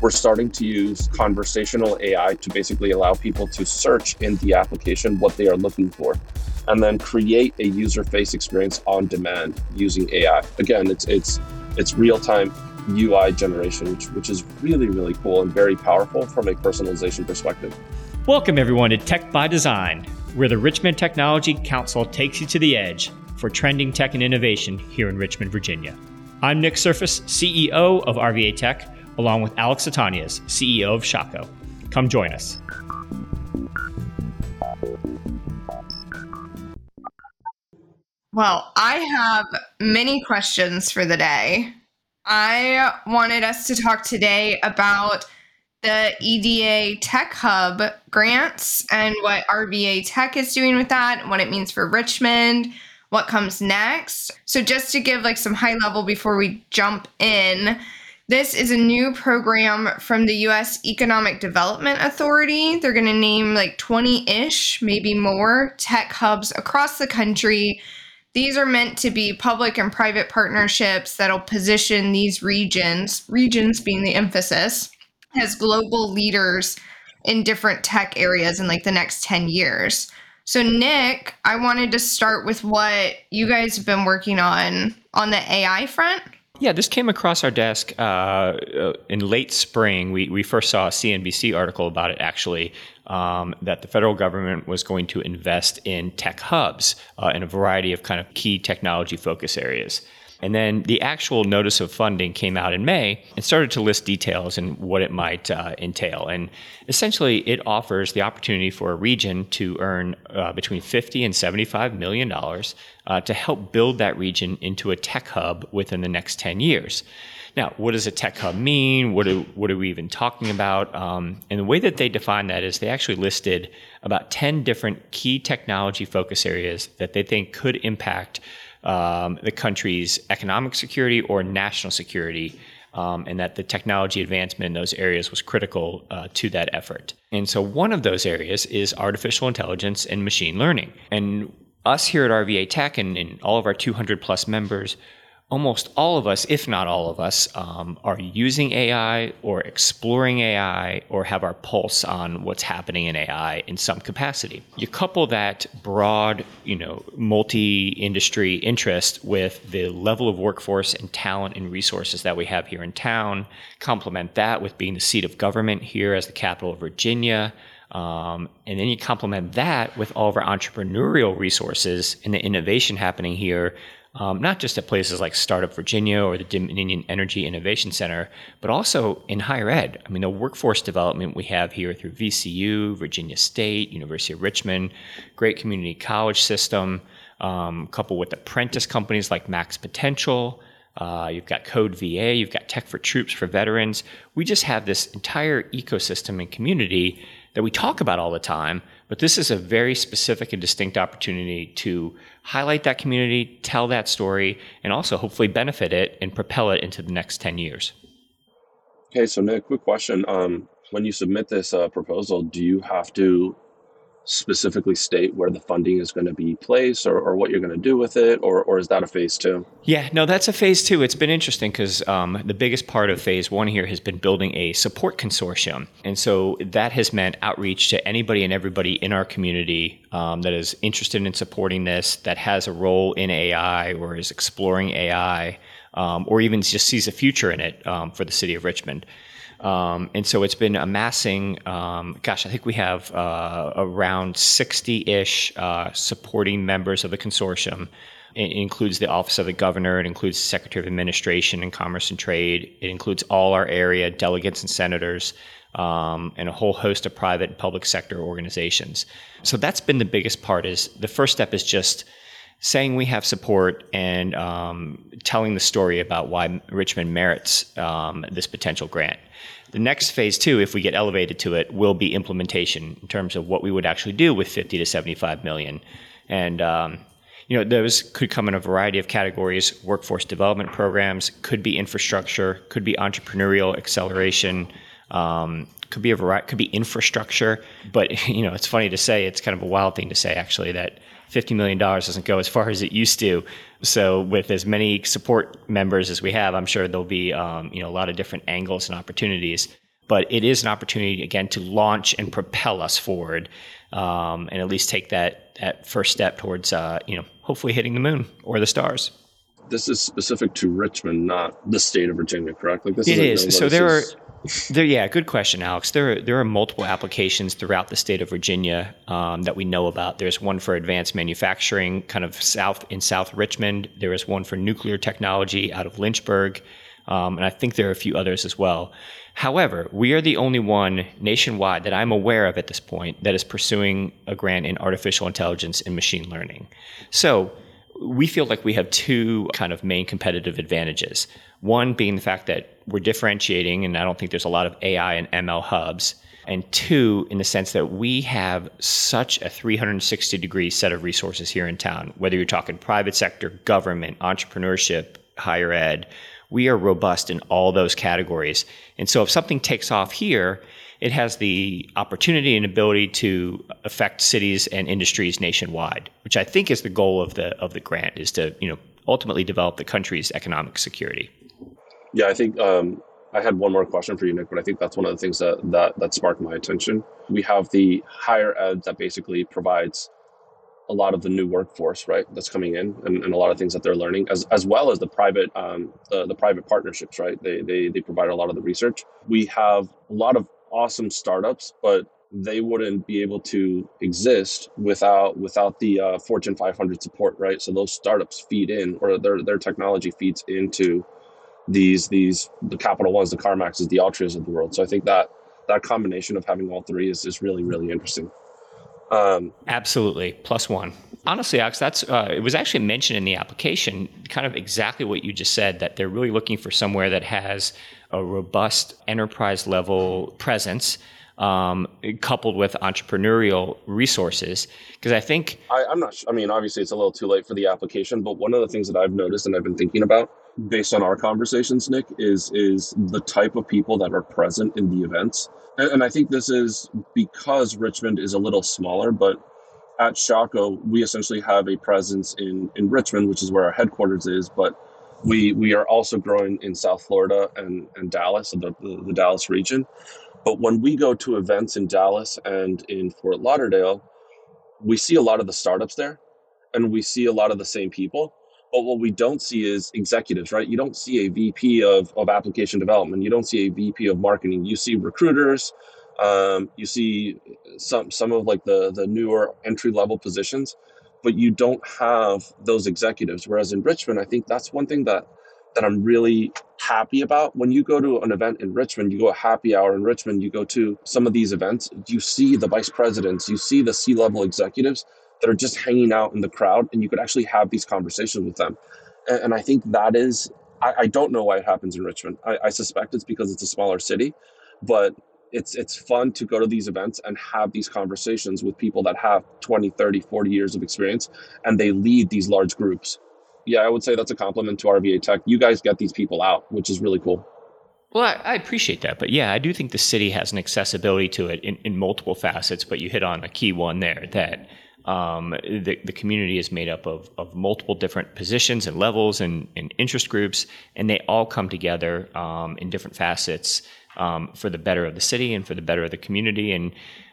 we're starting to use conversational AI to basically allow people to search in the application what they are looking for and then create a user face experience on demand using AI. Again, it's it's it's real-time UI generation, which, which is really, really cool and very powerful from a personalization perspective. Welcome, everyone, to Tech by Design, where the Richmond Technology Council takes you to the edge for trending tech and innovation here in Richmond, Virginia. I'm Nick Serfass, CEO of RVA Tech, along with Alex Satanias, CEO of Shockoe. Come join us. Well, I have many questions for the day. I wanted us to talk today about the EDA Tech Hub grants and what RVA Tech is doing with that, what it means for Richmond, what comes next. So just to give like some high level before we jump in, this is a new program from the US Economic Development Authority. They're going to name like 20-ish, maybe more tech hubs across the country these are meant to be public and private partnerships that'll position these regions, regions being the emphasis, as global leaders in different tech areas in like the next 10 years. So, Nick, I wanted to start with what you guys have been working on on the AI front. Yeah, this came across our desk uh, uh in late spring. We, we first saw a CNBC article about it actually um, that the federal government was going to invest in tech hubs uh, in a variety of kind of key technology focus areas. And then the actual notice of funding came out in May and started to list details and what it might uh, entail. And essentially, it offers the opportunity for a region to earn uh, between 50 and 75 million dollars uh, to help build that region into a tech hub within the next 10 years. Now, what does a tech hub mean? What, what are we even talking about? Um, and the way that they define that is they actually listed about 10 different key technology focus areas that they think could impact um, the country's economic security or national security. Um, and that the technology advancement in those areas was critical uh, to that effort. And so, one of those areas is artificial intelligence and machine learning. And us here at RVA Tech and, and all of our 200 plus members almost all of us, if not all of us, um, are using AI or exploring AI or have our pulse on what's happening in AI in some capacity. You couple that broad, you know, multi-industry interest with the level of workforce and talent and resources that we have here in town. Complement that with being the seat of government here as the capital of Virginia. Um, and then you complement that with all of our entrepreneurial resources and the innovation happening here um, not just at places like Startup Virginia or the Dominion Energy Innovation Center, but also in higher ed. I mean, the workforce development we have here through VCU, Virginia State, University of Richmond, great community college system, um, coupled with apprentice companies like Max Potential. Uh, you've got Code VA, you've got Tech for Troops for veterans. We just have this entire ecosystem and community that we talk about all the time, but this is a very specific and distinct opportunity to highlight that community, tell that story, and also hopefully benefit it and propel it into the next 10 years. Okay, so Nick, quick question. Um, when you submit this uh, proposal, do you have to specifically state where the funding is going to be placed or, or what you're going to do with it or, or is that a phase two? Yeah no that's a phase two. It's been interesting because um, the biggest part of phase one here has been building a support consortium. And so that has meant outreach to anybody and everybody in our community um, that is interested in supporting this that has a role in ai or is exploring ai um, or even just sees a future in it um, for the city of richmond um, and so it's been amassing, um, gosh, I think we have uh, around 60 ish uh, supporting members of the consortium. It includes the Office of the Governor, it includes the Secretary of Administration and Commerce and Trade, it includes all our area delegates and senators. Um, and a whole host of private and public sector organizations. So that's been the biggest part. Is the first step is just saying we have support and um, telling the story about why Richmond merits um, this potential grant. The next phase two, if we get elevated to it, will be implementation in terms of what we would actually do with 50 to 75 million. And um, you know, those could come in a variety of categories. Workforce development programs could be infrastructure, could be entrepreneurial acceleration, um, could be a variety, could be infrastructure. But you know, it's funny to say. It's kind of a wild thing to say, actually, that $50 million doesn't go as far as it used to. So with as many support members as we have, I'm sure there'll be um, you know a lot of different angles and opportunities. but it is an opportunity again to launch and propel us forward, um, and at least take that that first step towards uh, you know hopefully hitting the moon or the stars. This is specific to Richmond, not the state of Virginia, correct? Like this it is. So there are. There, yeah, good question, Alex. There, are, there are multiple applications throughout the state of Virginia um, that we know about. There's one for advanced manufacturing, kind of south in South Richmond. There is one for nuclear technology out of Lynchburg, um, and I think there are a few others as well. However, we are the only one nationwide that I'm aware of at this point that is pursuing a grant in artificial intelligence and machine learning. So we feel like we have two kind of main competitive advantages. One being the fact that we're differentiating, and I don't think there's a lot of AI and ML hubs. And two, in the sense that we have such a 360 degree set of resources here in town, whether you're talking private sector, government, entrepreneurship, higher ed, we are robust in all those categories. And so if something takes off here, it has the opportunity and ability to affect cities and industries nationwide, which I think is the goal of the of the grant is to, you know, ultimately develop the country's economic security. Yeah, I think um, I had one more question for you, Nick, but I think that's one of the things that, that that sparked my attention. We have the higher ed that basically provides a lot of the new workforce, right, that's coming in, and, and a lot of things that they're learning, as, as well as the private um, the, the private partnerships, right? They, they they provide a lot of the research. We have a lot of awesome startups, but they wouldn't be able to exist without without the uh, Fortune 500 support, right? So those startups feed in, or their their technology feeds into these these the Capital Ones, the CarMaxes, the Altrias of the world. So I think that that combination of having all three is, is really really interesting. Um, Absolutely, plus one. Honestly, Alex, that's uh, it was actually mentioned in the application, kind of exactly what you just said. That they're really looking for somewhere that has a robust enterprise level presence, um, coupled with entrepreneurial resources. Because I think I, I'm not. I mean, obviously, it's a little too late for the application, but one of the things that I've noticed and I've been thinking about, based on our conversations, Nick, is is the type of people that are present in the events and, and I think this is because Richmond is a little smaller, but at Shockoe, we essentially have a presence in, in Richmond, which is where our headquarters is, but we we are also growing in South Florida and, and Dallas, the, the, the Dallas region. But when we go to events in Dallas and in Fort Lauderdale, we see a lot of the startups there and we see a lot of the same people. But what we don't see is executives, right? You don't see a VP of, of application development. You don't see a VP of marketing. You see recruiters. Um, you see some some of like the the newer entry level positions, but you don't have those executives. Whereas in Richmond, I think that's one thing that that I'm really happy about. When you go to an event in Richmond, you go a happy hour in Richmond, you go to some of these events, you see the vice presidents, you see the C level executives that are just hanging out in the crowd and you could actually have these conversations with them and, and i think that is I, I, don't know why it happens in richmond I, I suspect it's because it's a smaller city but it's it's fun to go to these events and have these conversations with people that have 20 30 40 years of experience and they lead these large groups yeah i would say that's a compliment to rva tech you guys get these people out which is really cool well, I, I, appreciate that. But yeah, I do think the city has an accessibility to it in, in multiple facets. But you hit on a key one there that um, the, the community is made up of, of multiple different positions and levels and, and interest groups, and they all come together um, in different facets um, for the better of the city and for the better of the community. And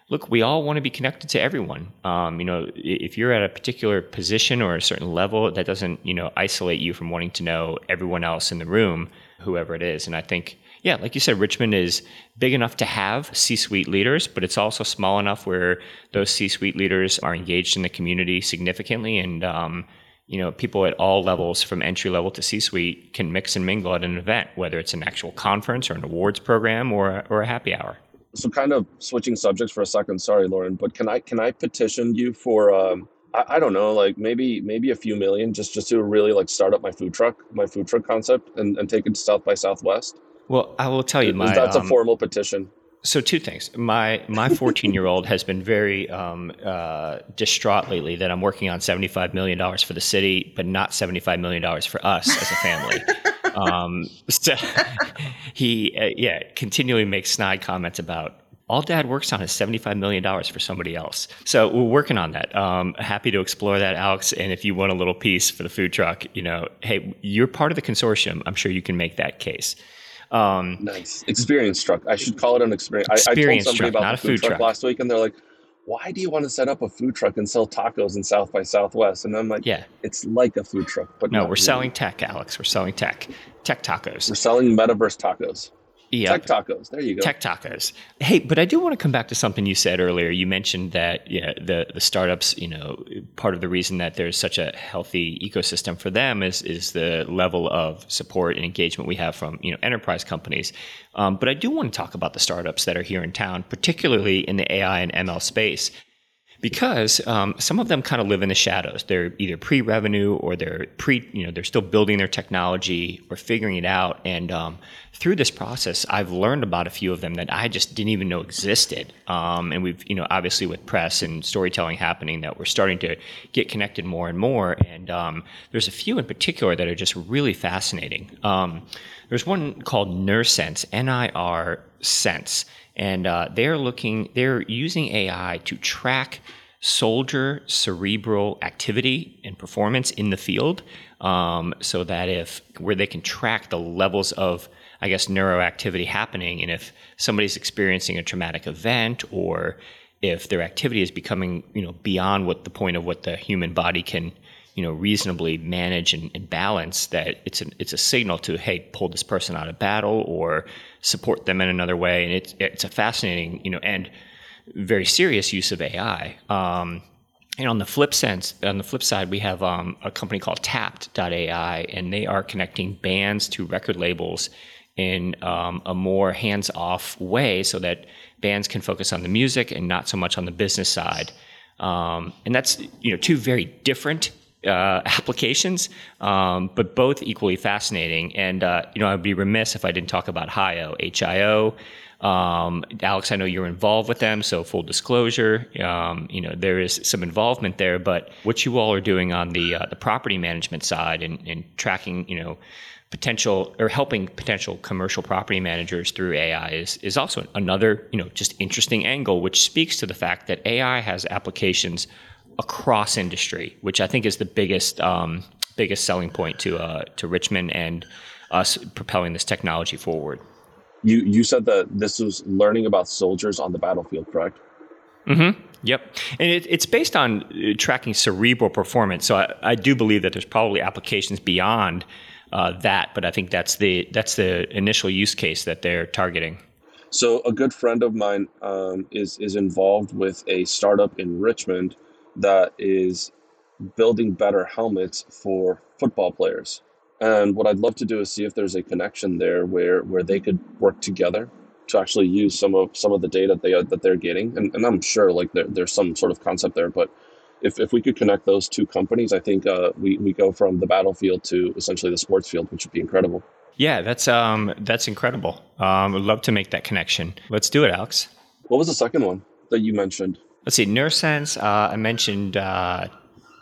look, we all want to be connected to everyone. Um, you know, if you're at a particular position or a certain level, that doesn't you know isolate you from wanting to know everyone else in the room, whoever it is. And I think yeah, like you said, Richmond is big enough to have C suite leaders, but it's also small enough where those C suite leaders are engaged in the community significantly. And, um, you know, people at all levels from entry level to C suite can mix and mingle at an event, whether it's an actual conference or an awards program or, or a happy hour. So, kind of switching subjects for a second. Sorry, Lauren, but can I can I petition you for um, I, I, don't know, like maybe maybe a few million just just to really like start up my food truck, my food truck concept, and, and take it to South by Southwest. Well, I will tell you, my that's um, a formal petition. So two things. My my 14 year old has been very um, uh, distraught lately that I'm working on 75 million dollars for the city, but not 75 million dollars for us as a family. um, so he uh, yeah continually makes snide comments about all dad works on is $75 million for somebody else. So we're working on that. Um, happy to explore that, Alex. And if you want a little piece for the food truck, you know, hey, you're part of the consortium. I'm sure you can make that case. Um, nice experience truck. I should call it an experience. experience I, I told somebody truck, about the food, truck, truck, last week, and they're like, "Why do you want to set up a food truck and sell tacos in South by Southwest?" And I'm like, "Yeah, it's like a food truck, but no, we're really. selling tech, Alex. We're selling tech, tech tacos. We're selling metaverse tacos." Yep. Tech tacos. There you go. Tech tacos. Hey, but I do want to come back to something you said earlier. You mentioned that yeah, the the startups, you know, part of the reason that there's such a healthy ecosystem for them is is the level of support and engagement we have from you know enterprise companies. Um, but I do want to talk about the startups that are here in town, particularly in the AI and ML space because um, some of them kind of live in the shadows. They're either pre-revenue or they're pre, you know, they're still building their technology or figuring it out. And um, through this process, I've learned about a few of them that I just didn't even know existed. Um, and we've, you know, obviously with press and storytelling happening, that we're starting to get connected more and more. And um, there's a few in particular that are just really fascinating. Um, there's one called NirSense, N-I-R Sense and uh, they're looking they're using ai to track soldier cerebral activity and performance in the field um, so that if where they can track the levels of i guess neuroactivity happening and if somebody's experiencing a traumatic event or if their activity is becoming you know beyond what the point of what the human body can you know reasonably manage and, and balance that it's a it's a signal to hey pull this person out of battle or support them in another way and it's it's a fascinating you know and very serious use of AI. Um, and on the flip sense, on the flip side, we have um, a company called Tapt.ai, and they are connecting bands to record labels in um, a more hands-off way, so that bands can focus on the music and not so much on the business side. Um, and that's you know two very different uh, applications, um, but both equally fascinating. And uh, you know, I'd be remiss if I didn't talk about HIO, HIO. Um, Alex, I know you're involved with them, so full disclosure, um, you know there is some involvement there. But what you all are doing on the uh, the property management side and, and tracking, you know, potential or helping potential commercial property managers through AI is is also another you know just interesting angle, which speaks to the fact that AI has applications across industry, which I think is the biggest um, biggest selling point to uh, to Richmond and us propelling this technology forward. You you said that this was learning about soldiers on the battlefield, correct? Mm-hmm. Yep, and it, it's based on uh, tracking cerebral performance. So I, I, do believe that there's probably applications beyond uh, that, but I think that's the that's the initial use case that they're targeting. So a good friend of mine um, is is involved with a startup in Richmond that is building better helmets for football players. And what I'd love to do is see if there's a connection there where where they could work together to actually use some of some of the data they that they're getting. And, and I'm sure like there, there's some sort of concept there, but if, if we could connect those two companies, I think uh, we, we go from the battlefield to essentially the sports field, which would be incredible. Yeah, that's um that's incredible. Um, I'd love to make that connection. Let's do it, Alex. What was the second one that you mentioned? Let's see, NirSense. Uh, I mentioned uh,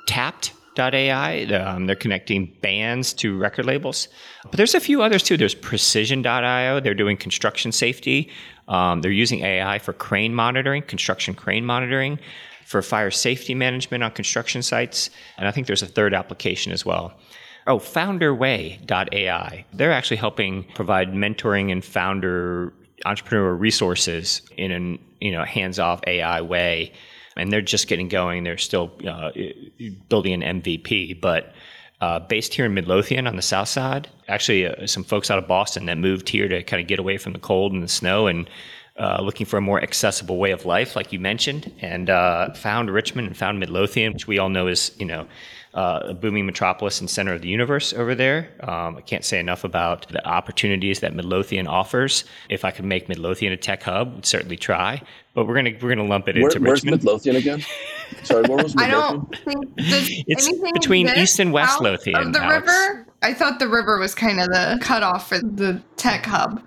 Tapt.ai. Um, they're connecting bands to record labels. But there's a few others too. There's Precision.io. They're doing construction safety. Um, they're using AI for crane monitoring, construction crane monitoring, for fire safety management on construction sites. And I think there's a third application as well. Oh, FounderWay.ai. They're actually helping provide mentoring and founder entrepreneur resources in an you know hands-off AI way, and they're just getting going. They're still uh, building an MVP, but uh, based here in Midlothian on the south side. Actually, uh, some folks out of Boston that moved here to kind of get away from the cold and the snow and uh, looking for a more accessible way of life, like you mentioned, and uh, found Richmond and found Midlothian, which we all know is you know uh, a booming metropolis and center of the universe over there. Um, I can't say enough about the opportunities that Midlothian offers. If I could make Midlothian a tech hub, would certainly try. But we're gonna we're gonna lump it Where, into where's Richmond. Midlothian again? Sorry, where was Midlothian? I don't think it's between East and West Lothian. Of the Alex. river, I thought the river was kind of the cutoff for the tech hub.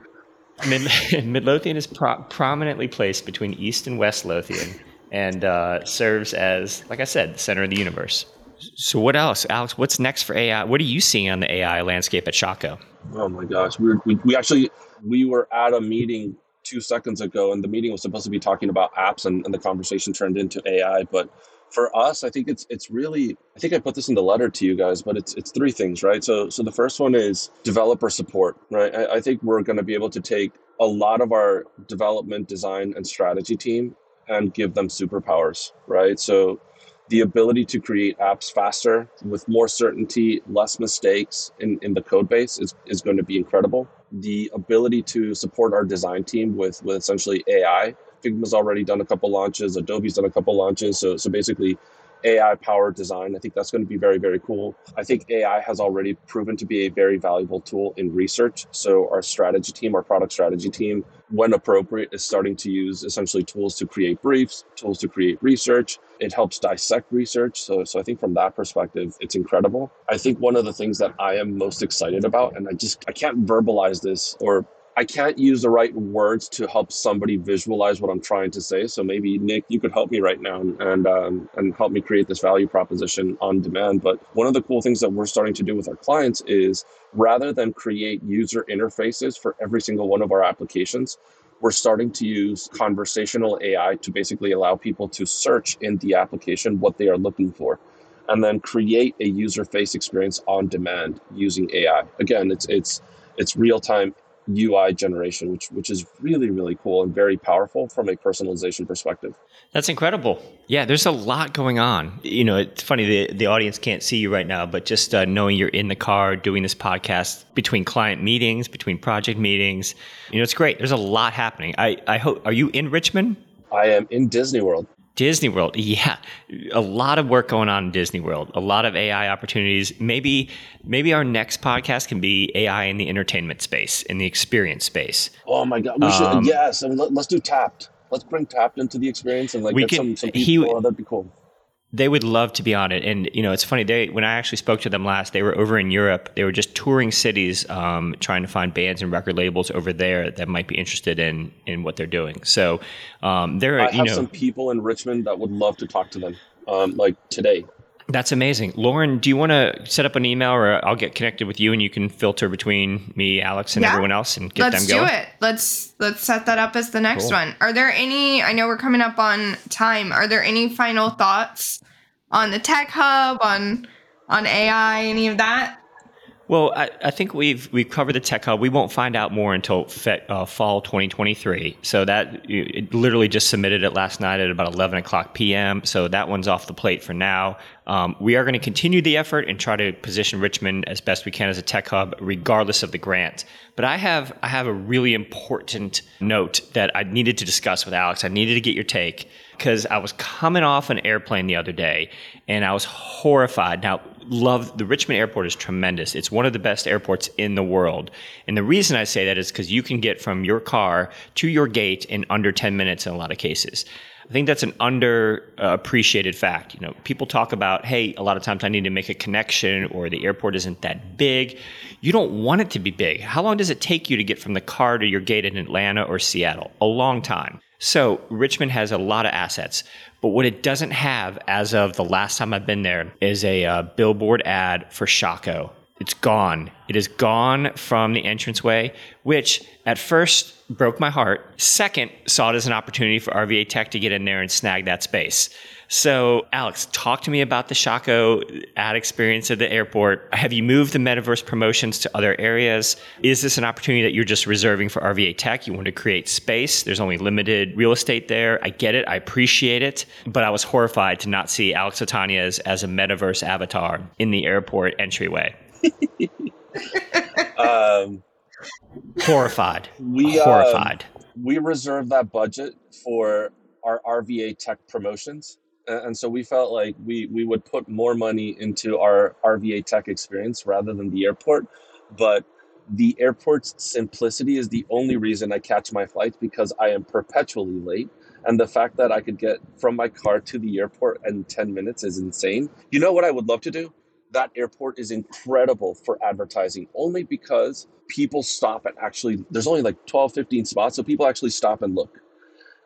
Mid- Midlothian is pro- prominently placed between East and West Lothian, and uh, serves as, like I said, the center of the universe. So what else, Alex? What's next for AI? What are you seeing on the AI landscape at Shockoe? Oh my gosh, we, we we actually we were at a meeting two seconds ago, and the meeting was supposed to be talking about apps, and, and the conversation turned into AI. But for us, I think it's it's really I think I put this in the letter to you guys, but it's it's three things, right? So so the first one is developer support, right? I, I think we're going to be able to take a lot of our development, design, and strategy team and give them superpowers, right? So the ability to create apps faster with more certainty, less mistakes in, in the code base is, is going to be incredible. The ability to support our design team with, with essentially AI. Figma's already done a couple launches, Adobe's done a couple launches. So, so basically, AI powered design. I think that's going to be very, very cool. I think AI has already proven to be a very valuable tool in research. So, our strategy team, our product strategy team, when appropriate, is starting to use essentially tools to create briefs, tools to create research. It helps dissect research. So, so I think from that perspective, it's incredible. I think one of the things that I am most excited about, and I just I can't verbalize this or I can't use the right words to help somebody visualize what I'm trying to say. So maybe Nick, you could help me right now and um, and help me create this value proposition on demand. But one of the cool things that we're starting to do with our clients is rather than create user interfaces for every single one of our applications, we're starting to use conversational AI to basically allow people to search in the application what they are looking for and then create a user face experience on demand using AI. Again, it's it's it's real time UI generation, which which is really really cool and very powerful from a personalization perspective. That's incredible. Yeah, there's a lot going on. You know, it's funny the the audience can't see you right now, but just uh, knowing you're in the car doing this podcast between client meetings, between project meetings, you know, it's great. There's a lot happening. I I hope are you in Richmond? I am in Disney World. Disney World. Yeah. A lot of work going on in Disney World. A lot of AI opportunities. Maybe maybe our next podcast can be AI in the entertainment space, in the experience space. Oh my god. We should um, yes. I mean, let, us do Tapt. Let's bring Tapt into the experience and like we get can, some, some people. He, oh, that'd be cool they would love to be on it. And you know, it's funny. They when I actually spoke to them last, they were over in Europe. They were just touring cities, um, trying to find bands and record labels over there that might be interested in in what they're doing. So um, there, are, I have know, some people in Richmond that would love to talk to them, um, like today. That's amazing. Lauren, do you want to set up an email or I'll get connected with you and you can filter between me, Alex, and yeah. everyone else and get let's them going? Let's do it. Let's let's set that up as the next cool. one. Are there any I know we're coming up on time. Are there any final thoughts on the tech hub, on on AI, any of that? Well, I, I, think we've we've covered the tech hub. We won't find out more until fe, uh, fall 2023. So that it literally just submitted it last night at about 11 o'clock p.m. So that one's off the plate for now. Um, we are going to continue the effort and try to position Richmond as best we can as a tech hub, regardless of the grant. But I have I have a really important note that I needed to discuss with Alex. I needed to get your take because I was coming off an airplane the other day and I was horrified. Now love the Richmond airport is tremendous. It's one of the best airports in the world. And the reason I say that is because you can get from your car to your gate in under 10 minutes in a lot of cases. I think that's an underappreciated fact. You know, people talk about, hey, a lot of times I need to make a connection or the airport isn't that big. You don't want it to be big. How long does it take you to get from the car to your gate in Atlanta or Seattle? A long time. So Richmond has a lot of assets, but what it doesn't have as of the last time I've been there is a uh, billboard ad for Shockoe. It's gone. It is gone from the entranceway, which at first broke my heart. Second, saw it as an opportunity for RVA Tech to get in there and snag that space. So, Alex, talk to me about the Shockoe ad experience at the airport. Have you moved the metaverse promotions to other areas? Is this an opportunity that you're just reserving for RVA Tech? You want to create space. There's only limited real estate there. I get it. I appreciate it. But I was horrified to not see Alex Ottaniez as a metaverse avatar in the airport entryway. um, horrified. We, horrified. Um, we reserve that budget for our RVA Tech promotions and so we felt like we we would put more money into our RVA tech experience rather than the airport but the airport's simplicity is the only reason I catch my flights because I am perpetually late and the fact that I could get from my car to the airport in 10 minutes is insane. You know what I would love to do? That airport is incredible for advertising only because people stop and actually there's only like 12 15 spots so people actually stop and look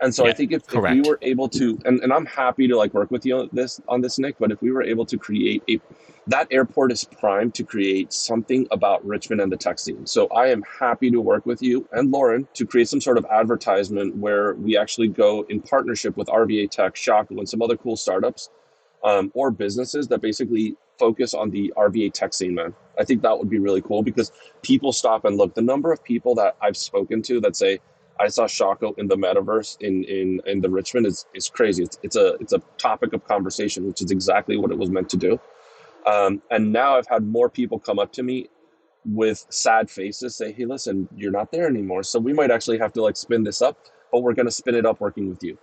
And so Yeah, I think if, if we were able to, and, and I'm happy to like work with you on this on this, Nick. But if we were able to create a, that airport is primed to create something about Richmond and the tech scene. So I am happy to work with you and Lauren to create some sort of advertisement where we actually go in partnership with RVA Tech, Shockoe, and some other cool startups um, or businesses that basically focus on the RVA tech scene, man. I think that would be really cool because people stop and look. The number of people that I've spoken to that say, I saw Shockoe in the metaverse in in in the Richmond is is crazy. It's it's a it's a topic of conversation, which is exactly what it was meant to do. Um, and now I've had more people come up to me with sad faces, say, "Hey, listen, you're not there anymore. So we might actually have to like spin this up, but we're going to spin it up working with you,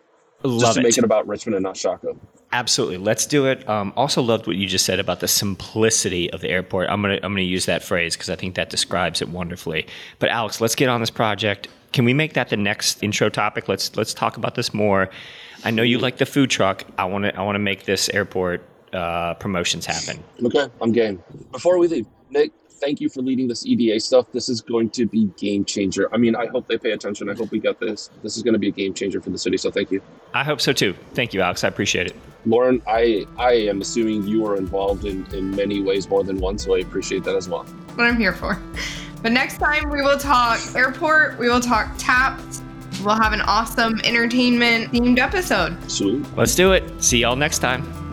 just to it. make it about Richmond and not Shockoe." Absolutely, let's do it. Um, also, loved what you just said about the simplicity of the airport. I'm gonna I'm gonna use that phrase because I think that describes it wonderfully. But Alex, let's get on this project. Can we make that the next intro topic? Let's let's talk about this more. I know you like the food truck. I want to I want to make this airport uh, promotions happen. Okay, I'm game. Before we leave, Nick, thank you for leading this EDA stuff. This is going to be game changer. I mean, I hope they pay attention. I hope we get this. This is going to be a game changer for the city. So thank you, I hope so too. Thank you, Alex. I appreciate it. Lauren. I I am assuming you are involved in in many ways more than one, so I appreciate that as well. what I'm here for. But next time we will talk airport, we will talk Tapt. We'll have an awesome entertainment themed episode. Sweet. Let's do it. See y'all next time.